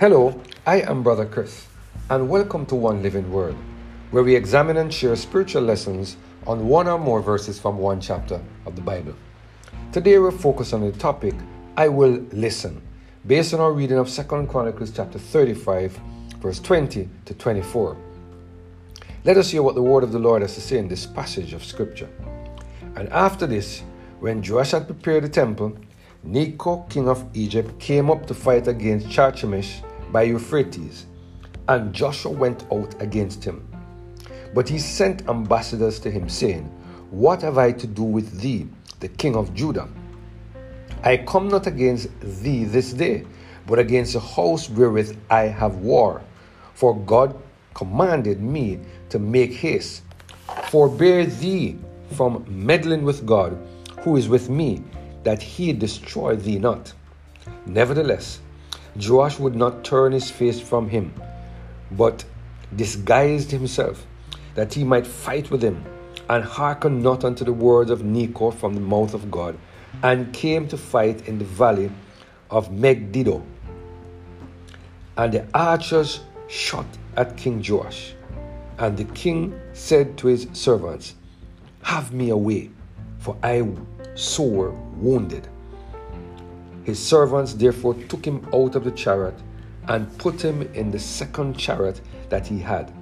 Hello, I am Brother Chris, and welcome to One Living Word, where we examine and share spiritual lessons on one or more verses from one chapter of the Bible. Today we're focused on the topic, I will listen, based on our reading of 2 Chronicles chapter 35, verse 20 to 24. Let us hear what the word of the Lord has to say in this passage of scripture. And after this, when Josiah had prepared the temple, Necho, king of Egypt, came up to fight against Carchemish by Euphrates, and Josiah went out against him. But he sent ambassadors to him, saying, What have I to do with thee, the king of Judah? I come not against thee this day, but against the house wherewith I have war. For God commanded me to make haste. Forbear thee from meddling with God, who is with me, that he destroy thee not. Nevertheless, Josiah would not turn his face from him, but disguised himself, that he might fight with him, and hearkened not unto the words of Necho from the mouth of God, and came to fight in the valley of Megiddo. And the archers shot at King Josiah. And the king said to his servants, Have me away, for I sore wounded. His servants therefore took him out of the chariot and put him in the second chariot that he had.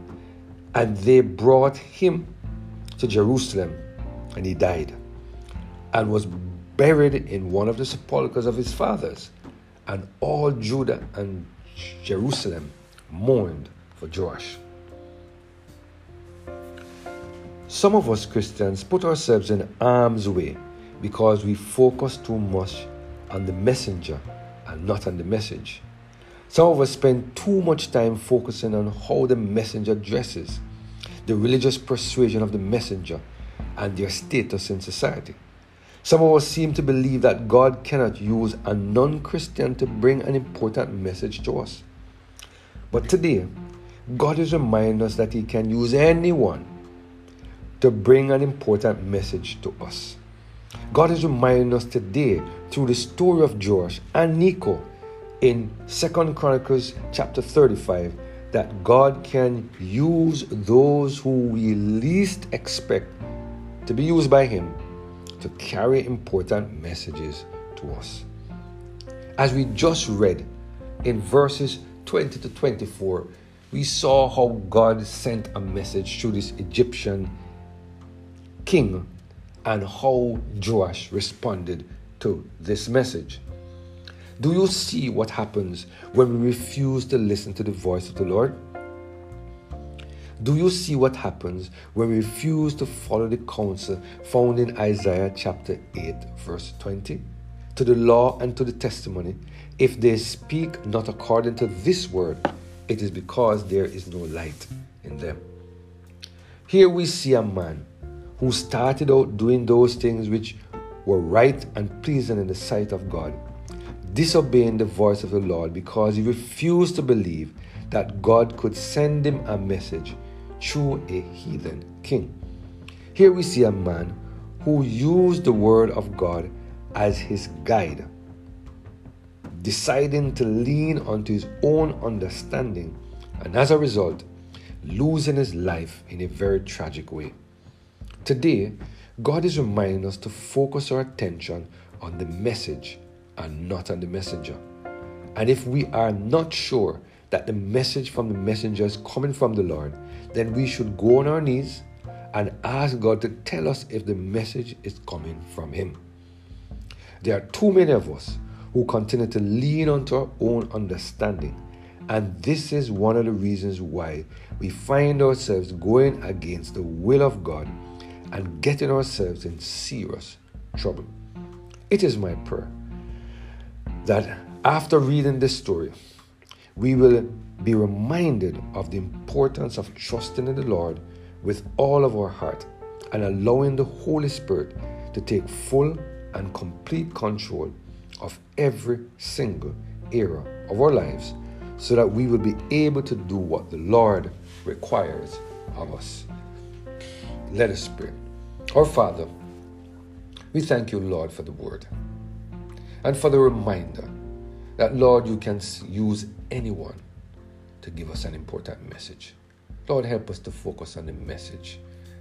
And they brought him to Jerusalem, and he died, and was buried in one of the sepulchres of his fathers. And all Judah and Jerusalem mourned for Josiah. Some of us Christians put ourselves in harm's way because we focus too much on the messenger and not on the message. Some of us spend too much time focusing on how the messenger dresses, the religious persuasion of the messenger, and their status in society. Some of us seem to believe that God cannot use a non Christian to bring an important message to us. But today, God is reminding us that He can use anyone to bring an important message to us. God is reminding us today through the story of Josiah and Necho in Second Chronicles chapter 35 that God can use those who we least expect to be used by Him to carry important messages to us. As we just read in verses 20 to 24, we saw how God sent a message to this Egyptian king and how Josiah responded to this message. Do you see what happens when we refuse to listen to the voice of the Lord? Do you see what happens when we refuse to follow the counsel found in Isaiah chapter 8, verse 20? To the law and to the testimony, if they speak not according to this word, it is because there is no light in them. Here we see a man who started out doing those things which were right and pleasing in the sight of God, disobeying the voice of the Lord because he refused to believe that God could send him a message through a heathen king. Here we see a man who used the word of God as his guide, deciding to lean onto his own understanding, and as a result, losing his life in a very tragic way. Today, God is reminding us to focus our attention on the message and not on the messenger. And if we are not sure that the message from the messenger is coming from the Lord, then we should go on our knees and ask God to tell us if the message is coming from Him. There are too many of us who continue to lean onto our own understanding, and this is one of the reasons why we find ourselves going against the will of God and getting ourselves in serious trouble. It is my prayer that after reading this story, we will be reminded of the importance of trusting in the Lord with all of our heart and allowing the Holy Spirit to take full and complete control of every single area of our lives so that we will be able to do what the Lord requires of us. Let us pray. Our Father, we thank you, Lord, for the word and for the reminder that, Lord, you can use anyone to give us an important message. Lord, help us to focus on the message.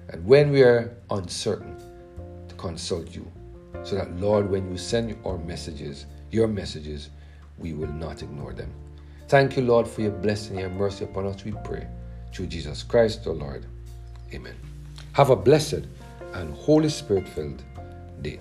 And when we are uncertain, to consult you. So that, Lord, when you send our messages, your messages, we will not ignore them. Thank you, Lord, for your blessing and your mercy upon us, we pray. Through Jesus Christ, the Lord. Amen. Have a blessed and Holy Spirit filled day.